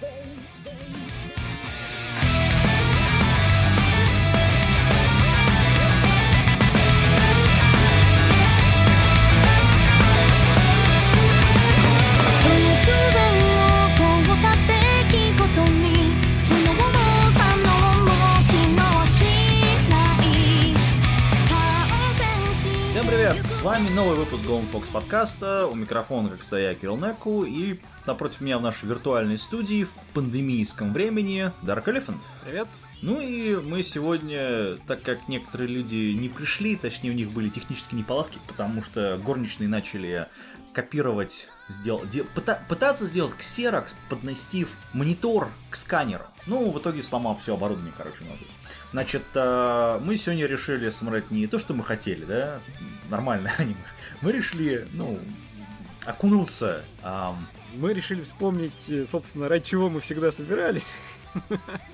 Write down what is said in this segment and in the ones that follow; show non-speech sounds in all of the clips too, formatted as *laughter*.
bang, bang. Новый выпуск Golden Fox подкаста. У микрофона, как всегда, я Кирилл Неку. И напротив меня в нашей виртуальной студии в пандемийском времени Dark Elephant. Привет. Ну и мы сегодня, так как некоторые люди не пришли, точнее у них были технические неполадки, потому что горничные начали копировать, сдел- де- пыта- пытаться сделать ксерокс, поднести монитор к сканеру. Ну, в итоге сломав все оборудование, короче, у нас. Значит, э, мы сегодня решили смотреть не то, что мы хотели, да, нормальное *laughs* аниме. Мы решили, ну, окунуться ам, Мы решили вспомнить, э, собственно, ради чего мы всегда собирались. *laughs*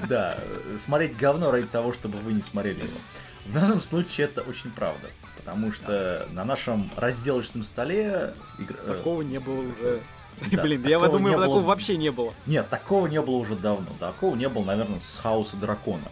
Да, смотреть говно ради того, чтобы вы не смотрели его. В данном случае это очень правда. Потому что на нашем разделочном столе... игр- э, Такого не было уже. Да, *laughs* Блин, я думаю, такого было. вообще не было. Нет, такого не было уже давно. Такого не было, наверное, с Хауса Дракона.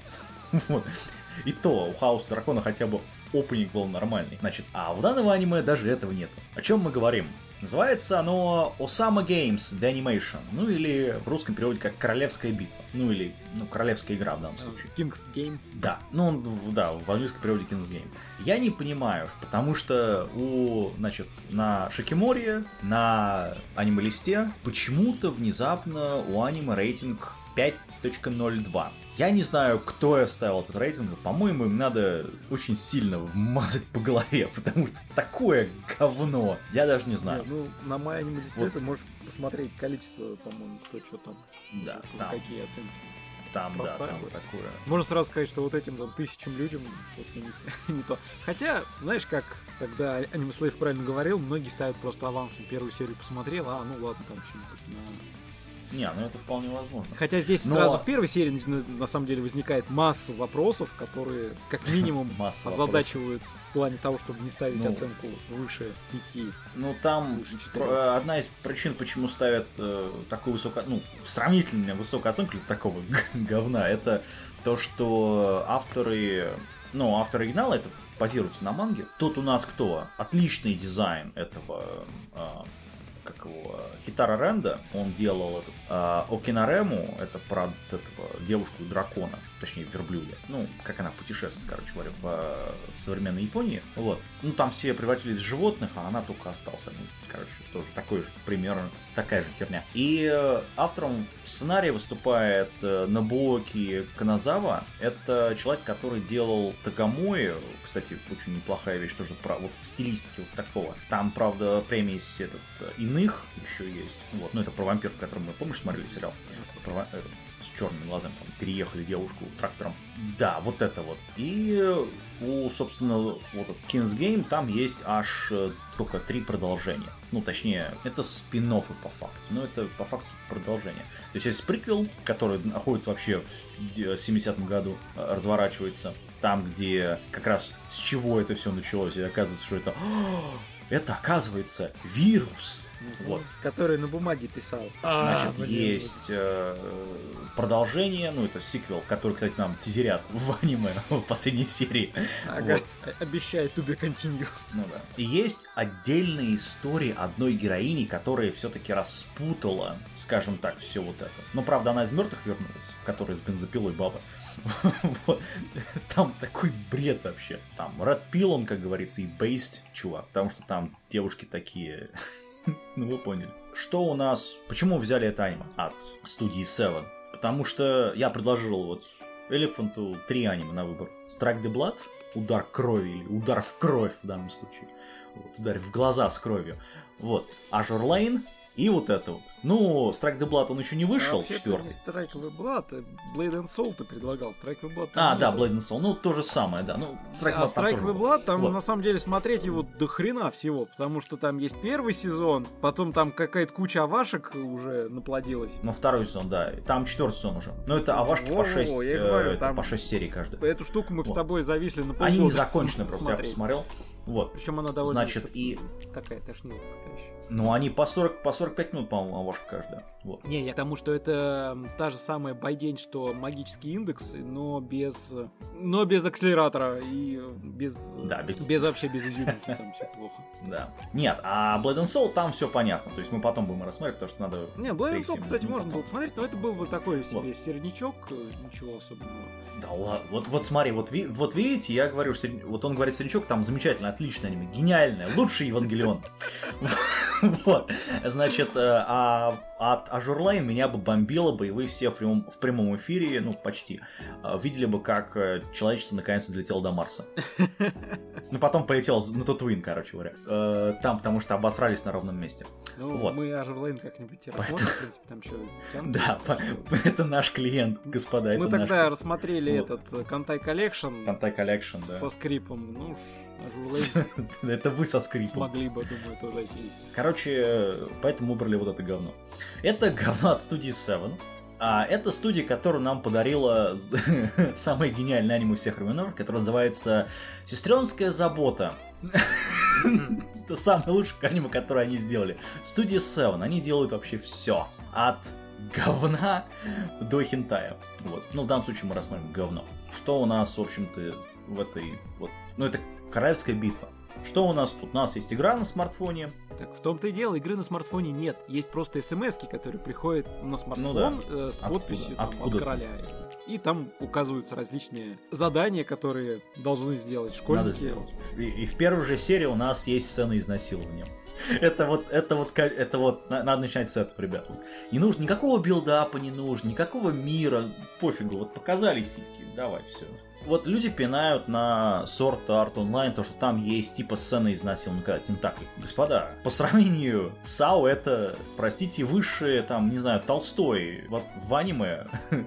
И то, у Хауса Дракона хотя бы опенинг был нормальный. Значит, а в данного аниме даже этого нет. О чем мы говорим? Называется оно Osama Games The Animation. Ну или в русском переводе как Королевская битва. Ну или, ну, Королевская игра в данном случае. King's Game. Да, ну он, да, в английском переводе King's Game. Я не понимаю, потому что у, значит, на Шикиморе, на аниме-листе почему-то внезапно у аниме рейтинг 5.02. Я не знаю, кто я ставил этот рейтинг, по-моему, им надо очень сильно вмазать по голове, *laughs* потому что такое говно, я даже не знаю. Не, Ну, на листе Вот. ты можешь посмотреть количество, по-моему, кто что там. Да, за- за там. какие оценки. Там, да, там такое. Можно сразу сказать, что вот этим там, тысячам людям что-то них *laughs* не то. Хотя, знаешь, как тогда Аниме Слейв правильно говорил, многие ставят просто авансом первую серию посмотрел, а ну ладно, там что-нибудь на Не, ну это вполне возможно. Хотя здесь Но- сразу в первой серии на, на самом деле возникает масса вопросов, которые как *laughs* минимум озадачивают в плане того, чтобы не ставить Ну. оценку выше 5. Ну, там Выше э, одна из причин, почему ставят э, такую высокую, ну, сравнительно высокую оценку для такого *laughs* говна, это то, что авторы, ну, авторы оригинала это базируются на манге. Тут у нас кто? Отличный дизайн этого, э, как его, Хитара Ренда, он делал этот, э, Окинарему, это про этого девушку-дракона, точнее верблюда, ну, как она путешествует, короче говоря, в э, современной Японии, вот. Ну, там все превратились в животных, а она только осталась, ну, короче, тоже такой же, примерно, такая же херня. И э, автором сценария выступает э, Набуоки Каназава, это человек, который делал Тагамои, кстати, очень неплохая вещь, тоже про, вот в стилистике вот такого. Там, правда, премис этот, э, иных еще есть, вот, ну, это про вампиров, который мы, помнишь, смотрели сериал? Про э, с черными глазами, там, переехали девушку трактором. Да, вот это вот. И у, собственно, вот King's Game там есть аж э, только три продолжения. Ну, точнее, это спин по факту. Но это по факту продолжение. То есть есть приквел, который находится вообще в де- 70-м году, э, разворачивается. Там, где как раз с чего это все началось. И оказывается, что это... Это, оказывается, вирус. Вот. Который на бумаге писал. Значит, А, блин, есть э, продолжение, ну, это сиквел, который, кстати, нам тизерят в аниме *laughs* в последней серии. Ага, Вот. обещает to be continue. Ну да. И есть отдельная история одной героини, которая все-таки распутала, скажем так, все вот это. Но, правда, она из мертвых вернулась, которая с бензопилой баба. *laughs* Вот. Там такой бред вообще. Там Red Pill, он, как говорится, и Based чувак, потому что там девушки такие... *laughs* Ну, вы поняли. Что у нас... Почему взяли это аниме от студии Seven? Потому что я предложил вот Элефанту три аниме на выбор. Strike the Blood, удар крови или удар в кровь в данном случае. Вот, удар в глаза с кровью. Вот. Azure Lane и вот это вот. Ну, Strike the Blood он еще не вышел, Вообще-то четвертый. не Strike the Blood, а Blade and Soul ты предлагал. Strike the Blood А, да. Blade and Soul. Ну, то же самое, да. Ну, Strike А Strike the. Blood, там Вот. на самом деле смотреть его до хрена всего, потому что там есть первый сезон, потом там какая-то куча авашек уже наплодилась. Ну, второй сезон, да. Там четвертый сезон уже. Но это авашки по Во-во, 6, я говорю, там- по 6 серий каждый. Эту штуку мы с Вот. тобой зависли на полгода. Они не *laughs* закончены просто, я смотреть. посмотрел. Вот. Причем она довольно Значит, и такая тошниловка еще. Ну, они по 40, по 40 45 минут, по-моему, авашка каждая. Вот. Не, я к тому, что это та же самая байдень, что магический индекс, но без, но без акселератора и без, Да, без- без вообще без изюминки, там все плохо. Да. Нет, а Blood and Soul там все понятно. То есть мы потом будем рассматривать, потому что надо... Не, Blood and Soul, кстати, можно было посмотреть, но это был бы такой себе середнячок, э, ничего особенного. Да ладно, вот, вот смотри, вот, ви- вот видите, я говорю, вот он говорит Серенчук, там замечательно, отличное аниме, гениальное, лучший Евангелион. *laughs* Вот, значит, э, а от Ажурлайн меня бы бомбило бы, и вы все в прямом, в прямом эфире, ну, почти, э, видели бы, как э, человечество наконец-то долетело до Марса. Ну, потом полетел на Татуин, короче говоря. Там, потому что обосрались на ровном месте. Ну, Вот. мы Ажурлайн как-нибудь рассмотрим, в принципе, там что, тянут. Да, это наш клиент, господа, Мы тогда рассмотрели этот Кантай Коллекшн Collection, со да. скрипом. Ну Это вы со скрипом. смогли бы, думаю, тоже осилить. Короче, поэтому выбрали вот это говно. Это говно от студии Seven. А это студия, которая нам подарила *laughs* самое гениальное аниме всех времен, которое называется «Сестринская забота». *laughs* Это самое лучшее аниме, которое они сделали. Студия Seven, они делают вообще все. От говна до хентая. Вот. Ну, в данном случае мы рассмотрим говно. Что у нас, в общем-то, в этой вот... Ну, это Королевская битва. Что у нас тут? У нас есть игра на смартфоне, Так в том-то и дело, игры на смартфоне нет. Есть просто смс которые приходят на смартфон Ну да. э, с Откуда? подписью там, Откуда от ты? короля. И там указываются различные задания, которые должны сделать школьники. Надо сделать. И, и в первой же серии у нас есть сцена изнасилования. *laughs* Это вот, это вот, это вот, на- надо начинать с этого, ребят. Не нужно, никакого билдапа не нужно, никакого мира, пофигу, вот показали сиськи, давай, все. Вот люди пинают на Sword Art Online то, что там есть типа сцена изнасилования, когда тентакли. Господа, по сравнению САУ это, простите, высшее, там, не знаю, Толстой вот в аниме, *laughs*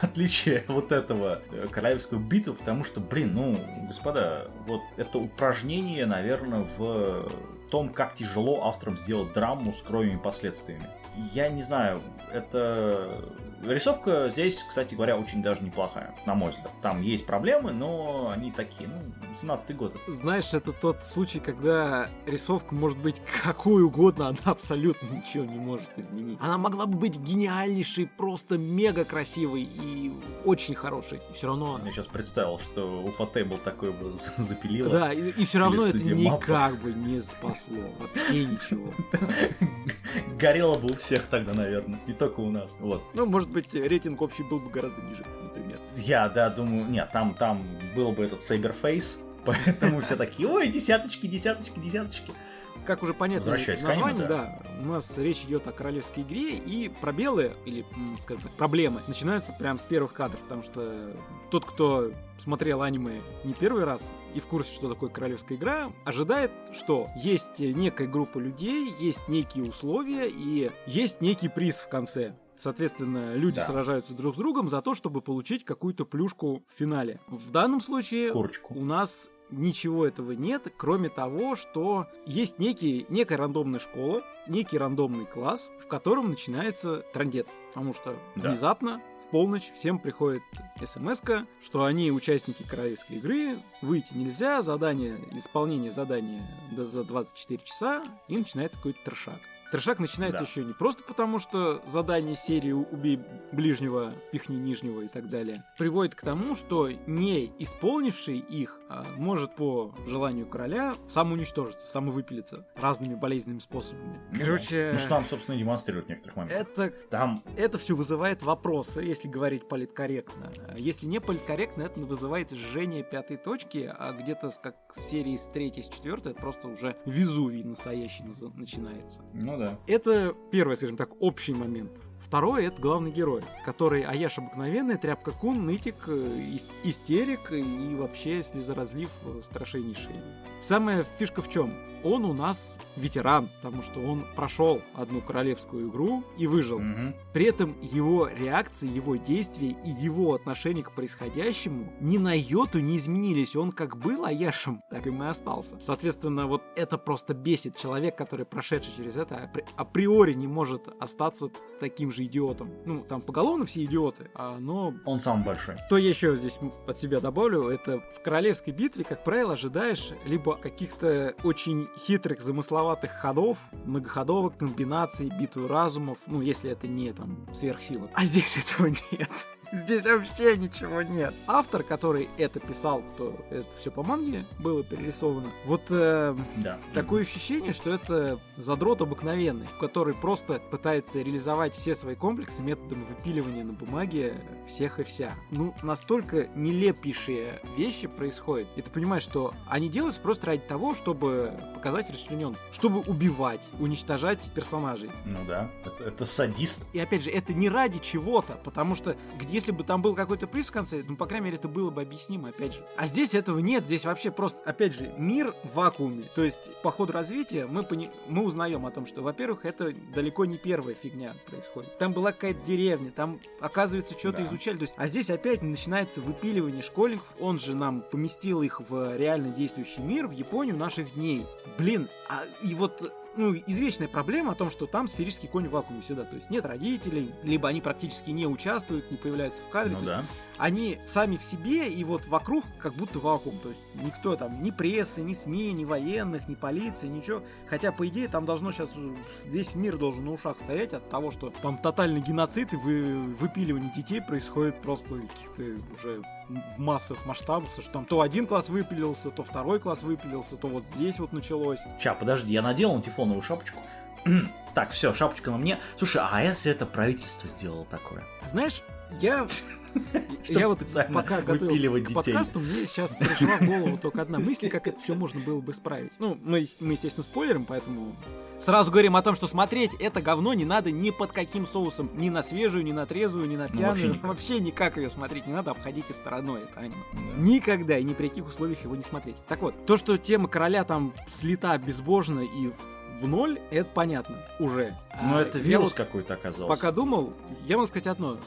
отличие вот этого э, королевского битвы, потому что, блин, ну, господа, вот это упражнение, наверное, в том, как тяжело авторам сделать драму с кровью и последствиями. Я не знаю, это... Рисовка здесь, кстати говоря, очень даже неплохая, на мой взгляд. Там есть проблемы, но они такие, ну, 17-й год. Знаешь, это тот случай, когда рисовка может быть какой угодно, она абсолютно ничего не может изменить. Она могла бы быть гениальнейшей, просто мега красивой и очень хорошей. И все равно... Я сейчас представил, что Уфа Тейбл такой бы *laughs* запилила. Да, и, все равно это никак бы не спасло. Вообще ничего. *laughs* Горело бы у всех тогда, наверное. Не только у нас. Вот. Ну, может быть, рейтинг общий был бы гораздо ниже, например. Я, да, думаю, нет, там, там был бы этот Сайберфейс, *laughs* поэтому все такие, ой, десяточки, десяточки, десяточки. Как уже понятно названия, да, у нас речь идет о королевской игре, и пробелы, или, скажем так, проблемы, начинаются прям с первых кадров, потому что тот, кто смотрел аниме не первый раз и в курсе, что такое королевская игра, ожидает, что есть некая группа людей, есть некие условия и есть некий приз в конце. Соответственно, люди Да. сражаются друг с другом за то, чтобы получить какую-то плюшку в финале. В данном случае Курочку. у нас ничего этого нет, кроме того, что есть некий, некая рандомная школа, некий рандомный класс, в котором начинается трандец. Потому что Да. внезапно в полночь всем приходит смс что они участники королевской игры, выйти нельзя, задание, исполнение задания за 24 часа, и начинается какой-то трешак. Трешак начинается Да. еще не просто потому, что задание серии «Убей ближнего, пихни нижнего» и так далее, приводит к тому, что не исполнивший их а, может по желанию короля самоуничтожиться, самовыпилиться разными болезненными способами. Короче, Ну что там, собственно, и демонстрируют в некоторых моментах. это Там, это все вызывает вопросы, если говорить политкорректно. Если не политкорректно, это вызывает жжение пятой точки, а где-то как с серии с третьей, с четвертой, это просто уже везувий настоящий начинается. ну да. Это первый, скажем так, общий момент. Второй это главный герой, который Аяш обыкновенный, тряпка кун, нытик, э, ис- истерик и вообще слезоразлив э, страшеннейший. Самая фишка в чем? Он у нас ветеран, потому что он прошел одну королевскую игру и выжил. Мгм. При этом его реакции, его действия и его отношение к происходящему ни на йоту не изменились. Он как был Аяшем, так и остался. Соответственно, вот это просто бесит. Человек, который прошедший через это, апри- априори не может остаться таким же идиотом. Ну, там поголовно все идиоты, а, но Он самый большой. что я еще здесь от себя добавлю, это в королевской битве, как правило, ожидаешь либо каких-то очень хитрых, замысловатых ходов, многоходовок, комбинаций, битвы разумов, ну, если это не там сверхсила. А здесь этого *laughs* нет. Здесь вообще ничего нет. Автор, который это писал, кто это все по манге было перерисовано, вот э, Да. Такое ощущение, что это задрот обыкновенный, который просто пытается реализовать все свои комплексы методом выпиливания на бумаге всех и вся. Ну, настолько нелепейшие вещи происходят. И ты понимаешь, что они делаются просто ради того, чтобы показать расчленен, чтобы убивать, уничтожать персонажей. Ну да. Это, это садист. И опять же, это не ради чего-то, потому что где- если бы там был какой-то приз в конце, ну, по крайней мере, это было бы объяснимо, опять же. А здесь этого нет, здесь вообще просто, опять же, мир в вакууме. То есть, по ходу развития мы, пони- мы узнаем о том, что, во-первых, это далеко не первая фигня происходит. Там была какая-то деревня, там, оказывается, что-то Да. изучали. То есть, а здесь опять начинается выпиливание школьников. Он же нам поместил их в реально действующий мир, в Японию наших дней. Блин, а и вот ну, извечная проблема о том, что там сферический конь в вакууме всегда. То есть нет родителей, либо они практически не участвуют, не появляются в кадре. Ну То есть да. Они сами в себе и вот вокруг как будто вакуум. То есть никто там, ни прессы, ни СМИ, ни военных, ни полиции, ничего. Хотя, по идее, там должно сейчас весь мир должен на ушах стоять от того, что там тотальный геноцид и вы, выпиливание детей происходит просто каких-то уже в массовых масштабах. Потому что там то один класс выпилился, то второй класс выпилился, то вот здесь вот началось. Ща, подожди, я надел антифоновую шапочку. *clears throat* Так, все, шапочка на мне. Слушай, а если это правительство сделало такое? Знаешь, я... *laughs* Я вот пока готовился к детей. подкасту, мне сейчас пришла в голову *laughs* только одна мысль, как это все можно было бы исправить. Ну, мы, мы, естественно, спойлерим, поэтому сразу говорим о том, что смотреть это говно не надо ни под каким соусом. Ни на свежую, ни на трезвую, ни на Ну, вообще пьяную. никак. вообще никак ее смотреть не надо, обходите стороной это аниме. Да. Никогда и ни при каких условиях его не смотреть. Так вот, то, что тема короля там слита безбожно и в, ноль, это понятно уже. Ну, А это вирус вот какой-то оказался. Пока думал, я могу сказать одно.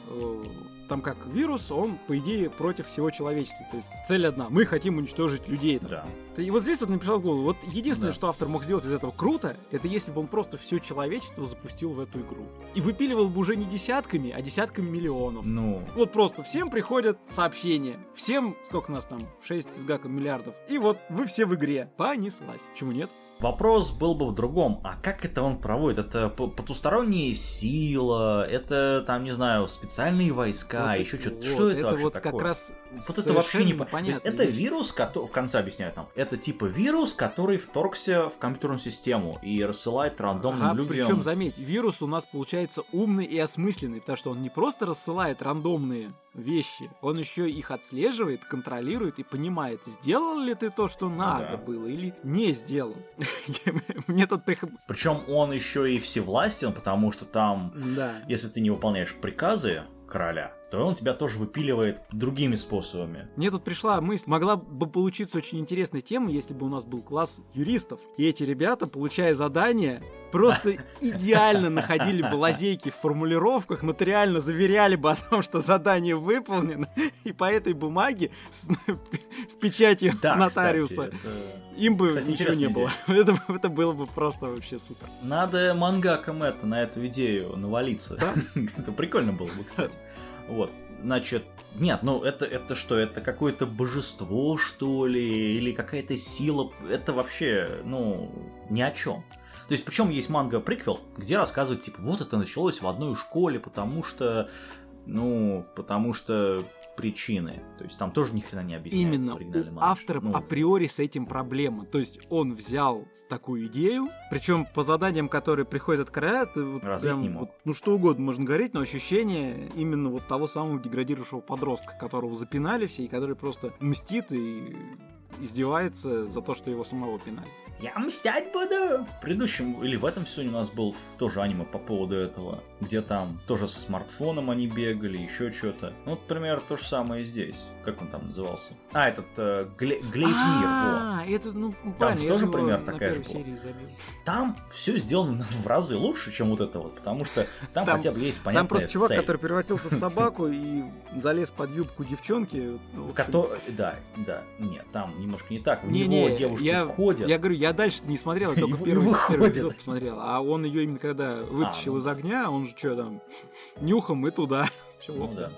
Там как вирус, он, по идее, против всего человечества. То есть цель одна. Мы хотим уничтожить людей. там. Да. И вот здесь вот мне пришло в голову. Вот единственное, Да. что автор мог сделать из этого круто, это если бы он просто все человечество запустил в эту игру. И выпиливал бы уже не десятками, а десятками миллионов. Ну, Вот просто всем приходят сообщения. Всем, сколько нас там, 6 с гаком миллиардов. И вот вы все в игре. Понеслась. Почему нет? Вопрос был бы в другом. А как это он проводит? Это потусторонняя сила, это там, не знаю, специальные войска, Вот еще что-то. вот, что это, вообще вот такое? как раз Вот это вообще не совершенно по- То есть непонятная Это вирус, который в конце объясняют нам. Это типа вирус, который вторгся в компьютерную систему и рассылает рандомным Ага, людям. причем, заметь, вирус у нас получается умный и осмысленный, потому что он не просто рассылает рандомные вещи, он еще их отслеживает, контролирует и понимает, сделал ли ты то, что надо да. было, или не сделал. *laughs* Мне тут. Причем он еще и всевластен, потому что там, если ты не выполняешь приказы короля, то он тебя тоже выпиливает другими способами. Мне тут пришла мысль, могла бы получиться очень интересная тема, если бы у нас был класс юристов. И эти ребята, получая задания, просто *laughs* идеально находили бы лазейки в формулировках, нотариально заверяли бы о том, что задание выполнено, и по этой бумаге с, с печатью Да, нотариуса кстати, это- им бы кстати, ничего не было. *laughs* Это, это было бы просто вообще супер. Надо мангакам это, на эту идею навалиться. Да? *laughs* Это прикольно было бы, кстати. Вот. Значит, нет, ну это, это что, это какое-то божество, что ли, или какая-то сила, это вообще, ну, ни о чем. То есть, причем есть манга приквел, где рассказывают, типа, вот это началось в одной школе, потому что, ну, потому что причины. То есть там тоже ни хрена не объясняется Именно в манге, автора что, ну, априори с этим проблема. То есть он взял такую идею, причем по заданиям, которые приходят от короля, ты вот Развить прям не мог. вот, ну что угодно можно говорить, но ощущение именно вот того самого деградировавшего подростка, которого запинали все и который просто мстит и издевается за то, что его самого пинали. Я мстять буду! В предыдущем, или в этом сезоне у нас был тоже аниме по поводу этого, где там тоже со смартфоном они бегали, еще что-то. Ну, вот, например, то же самое и здесь. Как он там назывался? А, этот э, Гле- Глейпнир. А, это, ну, правильно, же тоже пример такая же была. Там все сделано *laughs* в разы лучше, чем вот это вот, потому что там, Там- хотя бы есть понятная Там просто чувак, который превратился в *laughs* собаку и залез под юбку девчонки. в В общем, кото- Да, да, нет, там немножко не так. В Не, него не, девушки входят. Я говорю, я дальше-то не смотрел, я только *laughs* первый, эпизод посмотрел. А он ее именно когда вытащил ну. из огня, он же что там, нюхом и туда. Все Ну да.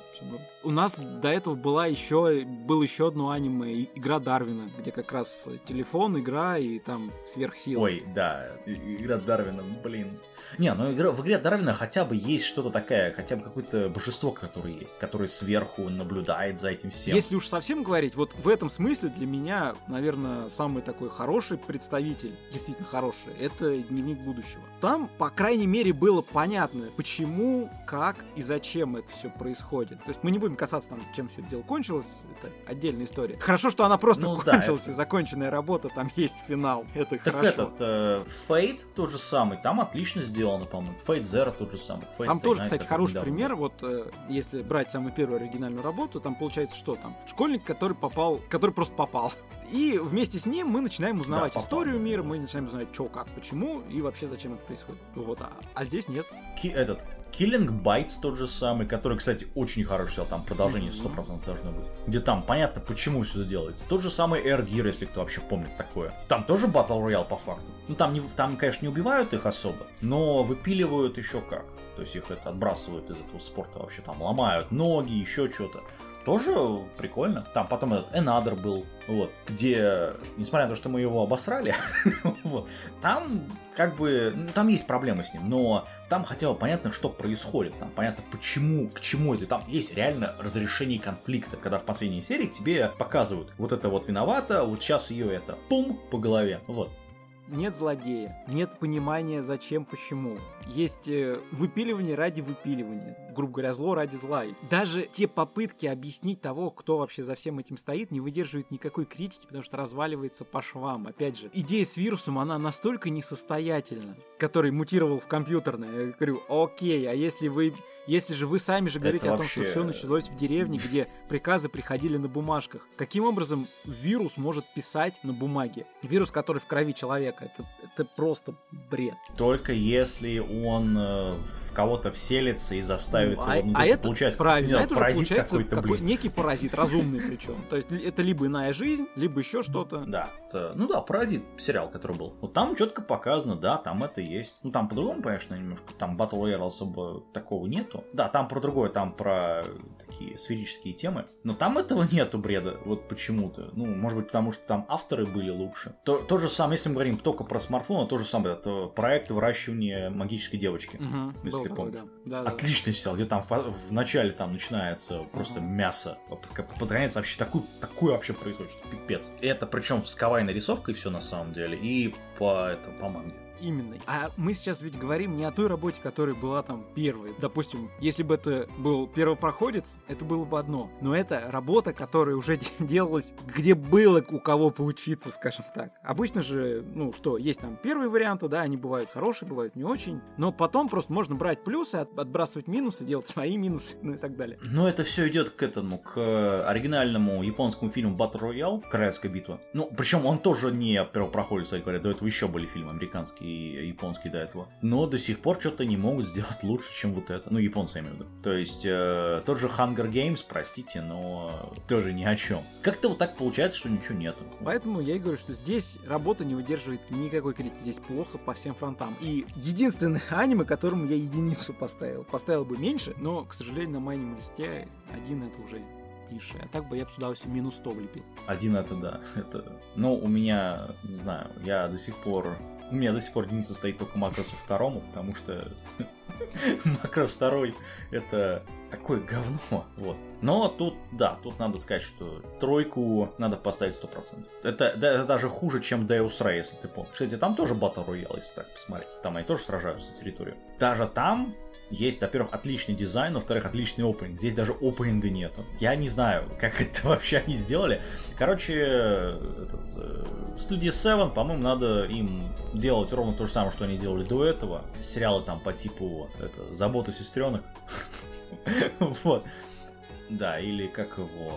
У нас до этого была еще, был еще одно аниме, игра Дарвина, где как раз телефон, игра и там сверхсила. Ой, да, игра Дарвина, блин. Не, ну игра, в игре Дарвина хотя бы есть что-то такое, хотя бы какое-то божество, которое есть, которое сверху наблюдает за этим всем. Если уж совсем говорить, вот в этом смысле для меня, наверное, самый такой хороший представитель, действительно хороший, это дневник будущего. Там, по крайней мере, было понятно, почему, как и зачем это все происходит. То есть мы не будем касаться там, чем все это дело кончилось, это отдельная история. Хорошо, что она просто Ну да, кончилась, это- и законченная работа, там есть финал. Это Так хорошо. этот, э, Fate тот же самый, там отлично сделано, по-моему. Fate Zero тот же самый. Fate Там Stay тоже, Night, кстати, хороший недавно пример. Вот э, если брать самую первую оригинальную работу, там получается что там? Школьник, который попал, который просто попал. И вместе с ним мы начинаем узнавать попал. историю мира, мы начинаем узнавать, что, как, почему и вообще зачем это происходит. Вот, а, а здесь нет. Ки- этот Killing Bites тот же самый, который, кстати, очень хороший сериал, там продолжение Мгм. 100% должно быть. Где там понятно, почему все это делается. Тот же самый Air Gear, если кто вообще помнит такое. Там тоже Battle Royale по факту. Ну там, не, там конечно, не убивают их особо, но выпиливают еще как. То есть их это отбрасывают из этого спорта вообще, там ломают ноги, еще что-то. Тоже прикольно. Там потом этот Another был, вот, где, несмотря на то, что мы его обосрали, *laughs* там как бы, ну, там есть проблемы с ним, но там хотя бы понятно, что происходит, там понятно, почему, к чему это, там есть реально разрешение конфликта, когда в последней серии тебе показывают, вот это вот виновата, вот сейчас ее это, пум, по голове, вот. Нет злодея, нет понимания, зачем, почему. Есть э, выпиливание ради выпиливания. Грубо говоря, зло ради зла. И Даже те попытки объяснить того, кто вообще за всем этим стоит, не выдерживают никакой критики, потому что разваливается по швам. Опять же, идея с вирусом, она настолько несостоятельна, который мутировал в компьютерное. Я говорю, окей, а если вы... Если же вы сами же говорите о том, что вообще- все началось в деревне, где приказы приходили на бумажках, каким образом вирус может писать на бумаге? Вирус, который в крови человека, это, это просто бред. Только если он э, в кого-то вселится и заставит Его, а, ну, а это получается, правильно, какой-то это уже паразит получается какой-то, какой- некий паразит, разумный причем. То есть это либо иная жизнь, либо еще что-то. Да, это- ну да, Паразит сериал, который был. Вот там четко показано, да, там это есть. Ну там по-другому, конечно, немножко. Там Battle Royale особо такого нету. Да, там про другое, там про такие сферические темы. Но там этого нету бреда, вот почему-то. Ну, может быть, потому что там авторы были лучше. То, то же самое, если мы говорим только про смартфоны, то же самое. Это проект выращивания магической девочки. Мгм, Если ты помнишь. Да, да. Отличный сериал, где там в, в начале там начинается просто мясо, под, конец вообще такую, такую вообще происходит, что пипец. Это причем с кавай нарисовкой все на самом деле, и по, это, по манге. Именно. А мы сейчас ведь говорим не о той работе, которая была там первой. Допустим, если бы это был первопроходец, это было бы одно. Но это работа, которая уже де- *laughs* делалась, где было у кого поучиться, скажем так. Обычно же, ну что, есть там первые варианты, да, они бывают хорошие, бывают не очень. Но потом просто можно брать плюсы, от- отбрасывать минусы, делать *laughs* свои минусы, ну и так далее. Но это все идет к этому, к э, оригинальному японскому фильму Battle Royale, Королевская битва. Ну, причем он тоже не первопроходец, кстати говоря, до этого еще были фильмы американские и японские до этого. Но до сих пор что-то не могут сделать лучше, чем вот это. Ну, японцы я имею в виду. То есть, э, тот же Hunger Games, простите, но тоже ни о чем. Как-то вот так получается, что ничего нету. Поэтому я и говорю, что здесь работа не выдерживает никакой критики. Здесь плохо по всем фронтам. И единственное *laughs* аниме, которому я единицу поставил. Поставил бы меньше, но, к сожалению, на моем листе один это уже низшее. А так бы я бы с удовольствием минус 100 влепил. Один это да. Это... Ну, у меня, не знаю, я до сих пор... У меня до сих пор единица стоит только Макросу второму, потому что *laughs* Макрос второй это такое говно, вот. Но тут, да, тут надо сказать, что тройку надо поставить 100%. Это, да, это даже хуже, чем Deus Rey, если ты помнишь. Кстати, там тоже Battle Royale, если так посмотреть. Там они тоже сражаются за территорию. Даже там есть, во-первых, отличный дизайн, во-вторых, отличный опенинг. Здесь даже опенинга нету. Я не знаю, как *laughs* это вообще они сделали. Короче, этот, э, студия Seven, по-моему, надо им делать ровно то же самое, что они делали до этого. Сериалы там по типу это, «Забота сестренок». *laughs* Вот. Да, или как его...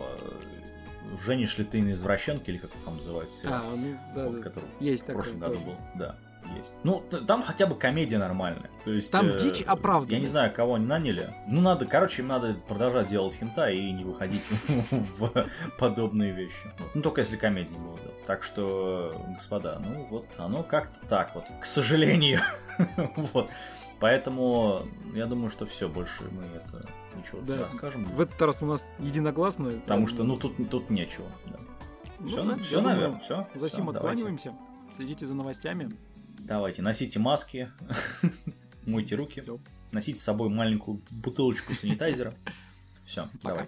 «Женишь ли ты на извращенке», или как там называется. А, ну, да, Вот, да. который Есть в прошлом году был. Да, есть. Ну, там хотя бы комедия нормальная. То есть, Там э, дичь оправданная. Я не знаю, кого они наняли. Ну, надо, короче, им надо продолжать делать хинта и не выходить *laughs* в подобные вещи. Ну, только если комедии не будут. Так что, господа, ну вот, оно как-то так вот, к сожалению. *laughs* Вот. Поэтому я думаю, что все, больше мы это ничего Да. не расскажем. В этот раз у нас единогласно. Потому что, ну, тут, тут нечего. да. Ну Все, да, все, наверное, все. За сим откланиваемся. Следите за новостями. Давайте, носите маски, *laughs* мойте руки, носите с собой маленькую бутылочку санитайзера. *laughs* Все, Пока.